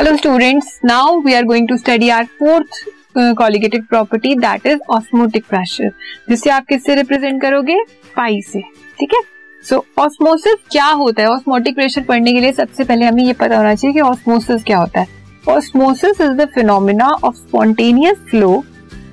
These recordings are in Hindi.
Hello students now we are going to study our fourth colligative property that is osmotic pressure जिसे आप किससे रिप्रेजेंट करोगे? पाई से, ठीक है? सो ऑस्मोसिस क्या होता है? ऑस्मोटिक प्रेशर पढ़ने के लिए सबसे पहले हमें ये पता होना चाहिए कि ऑस्मोसिस क्या होता है। Osmosis is the phenomena of spontaneous flow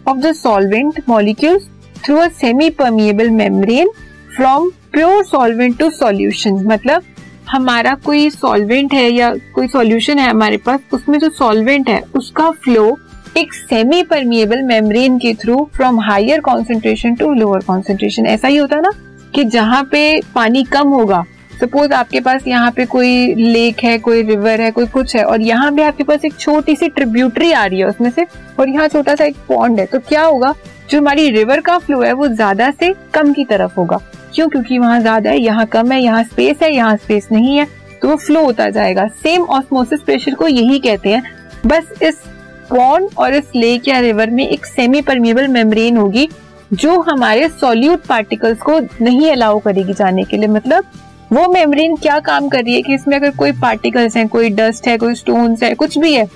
of the solvent molecules through a semi permeable membrane from pure solvent to solution मतलब हमारा कोई सॉल्वेंट है या कोई सॉल्यूशन है हमारे पास, उसमें जो सॉल्वेंट है, उसका फ्लो एक सेमी परमिएबल मेम्ब्रेन के through from higher concentration to lower concentration ऐसा ही होता है ना कि जहाँ पे पानी कम होगा सपोज़ आपके पास यहाँ पे कोई लेक है, कोई रिवर है, कोई कुछ है, और यहाँ पे आपके पास एक छोटी सी ट्रिब्यूटरी आ रही है उसमें से, और यहाँ छोटा सा एक पॉन्ड है तो क्या होगा? जो हमारी रिवर का फ्लो है, वो ज़्यादा से कम की तरफ़ होगा। क्यों? क्योंकि वहाँ ज़्यादा है, यहाँ कम है, यहाँ स्पेस है, यहाँ स्पेस नहीं है तो वो फ्लो होता जाएगा। सेम ऑस्मोसिस प्रेशर को यही कहते हैं। बस इस पॉन्ड और इस लेक या रिवर में एक सेमी परमिएबल मेम्ब्रेन होगी, जो हमारे सॉल्यूट पार्टिकल्स को नहीं अलाउ करेगी जाने के लिए। मतलब वो मेम्ब्रेन क्या काम कर रही है कि इसमें अगर कोई पार्टिकल्स हैं, कोई डस्ट है, कोई स्टोन्स है, कुछ भी है,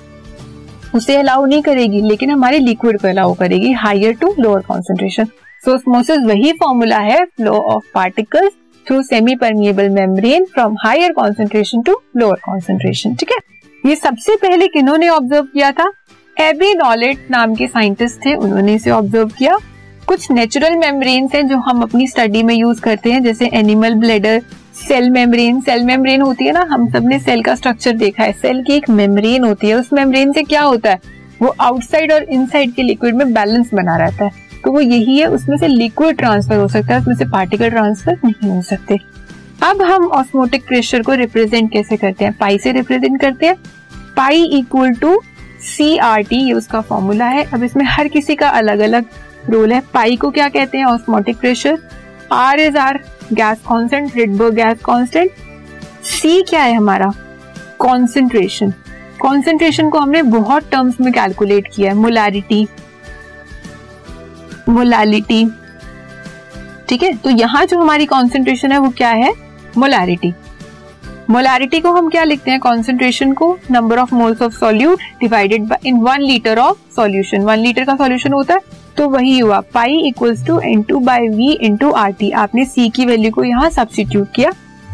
उसे अलाउ नहीं करेगी, लेकिन हमारे लिक्विड को अलाउ करेगी higher to lower concentration so osmosis वही फॉर्मूला है flow of particles through semi permeable membrane from higher concentration to lower concentration ठीक है? ये सबसे पहले किन्होंने ऑब्ज़र्व किया था? एबी नॉलेट नाम के साइंटिस्ट थे, उन्होंने इसे ऑब्ज़र्व किया। कुछ नेचुरल मेम्ब्रेन्स हैं जो हम अपनी स्टडी में यूज़ करते हैं, जैसे animal bladder cell membrane cell membrane होती है ना, हम सबने सेल का स्ट्रक्चर देखा है। सेल की एक मेम्ब्रेन होती है, उस मेम्ब्रेन से क्या होता है? वो आउटसाइड और इनसाइड के लिक्विड में बैलेंस बना रहता है। तो वो यही है, उसमें से लिक्विड ट्रांसफ़र हो सकता है, उसमें से पार्टिकल ट्रांसफ़र नहीं हो सकते। अब हम ऑस्मोटिक प्रेशर को रिप्रेजेंट कैसे करते हैं? पाई से रिप्रेजेंट करते हैं। Pi equal to C R T ये उसका फॉर्मूला है। अब इसमें हर किसी का अलग अलग रोल है। पाई को क्या कहते हैं osmotic pressure R is R gas constant Rydberg gas constant C क्या है हमारा? कॉन्सेंट्रेशन कॉन्सेंट्रेशन को हमने बहुत टर्म्स में कैलकुलेट किया है। मोलारिटी मोलालिटी ठीक है? तो यहाँ जो हमारी कॉन्सेंट्रेशन है, वो क्या है? मोलारिटी। मोलारिटी को हम क्या लिखते हैं? कॉन्सेंट्रेशन को number of moles of solute divided by in one litre of solution one litre का सॉल्यूशन होता है? तो वही हुआ। Pi equals to N two by V into R T आपने सी की वैल्यू को यहाँ सब्सिट्यूट किया।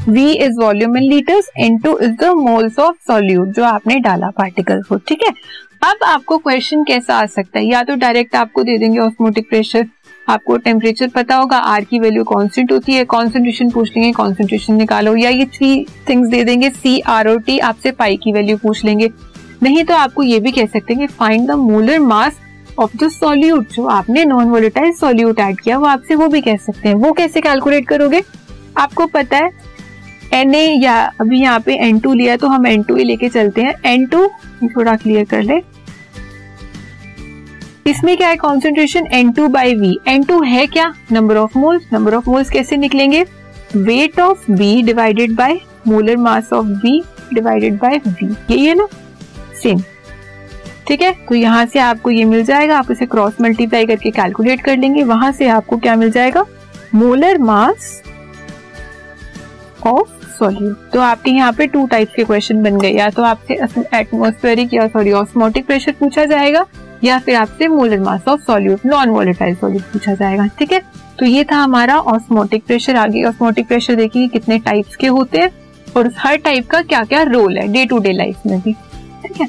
V is volume in litres N2 is the moles of solute जो आपने डाला पार्टिकल को। ठीक है? अब आपको क्वेश्चन कैसा आ सकता है? या तो डायरेक्ट आपको दे देंगे ऑस्मोटिक प्रेशर आपको टेम्परेचर पता होगा आर की वैल्यू कॉन्स्टेंट होती है। कॉन्सेंट्रेशन पूछ लेंगे कॉन्सेंट्रेशन निकालो। या ये थ्री थिंग्स दे देंगे सी आर ओ टी आपसे पाई की वैल्यू पूछ लेंगे। नहीं तो आपको ये भी कह सकते हैं कि find the molar mass of the solute जो आपने नॉन वोलेटाइल सॉल्यूट ऐड किया, वो आपसे वो भी कह सकते हैं। वो कैसे कैलकुलेट करोगे? आपको पता है एन ए या अभी यहाँ पे एन टू लिया तो हम एन टू ही लेके चलते हैं। एन टू थोड़ा क्लियर कर ले। इसमें क्या है? Concentration N two by V N two है क्या? Number of moles number of moles कैसे निकलेंगे? Weight of B divided by molar mass of B divided by V यही है ना? सेम ठीक है? तो यहाँ से आपको ये मिल जाएगा। आप इसे क्रॉस मल्टीप्लाई करके कैलकुलेट कर लेंगे। वहाँ से आपको क्या मिल जाएगा? मोलर मास ऑफ़ सॉल्यूट तो आपके यहाँ पे टू टाइप के क्वेश्चन बन गए। या तो आपसे एटमोस्फेरिक या सॉरी ऑस्मोटिक प्रेशर पूछा जाएगा, या फिर आपसे molar mass of solute non volatile solute पूछा जाएगा। ठीक है? तो ये था हमारा ऑस्मोटिक प्रेशर आगे। ऑस्मोटिक प्रेशर देखिए कितने टाइप्स के होते हैं और हर टाइप का क्या क्या रोल है डे टू डे लाइफ में भी। ठीक है?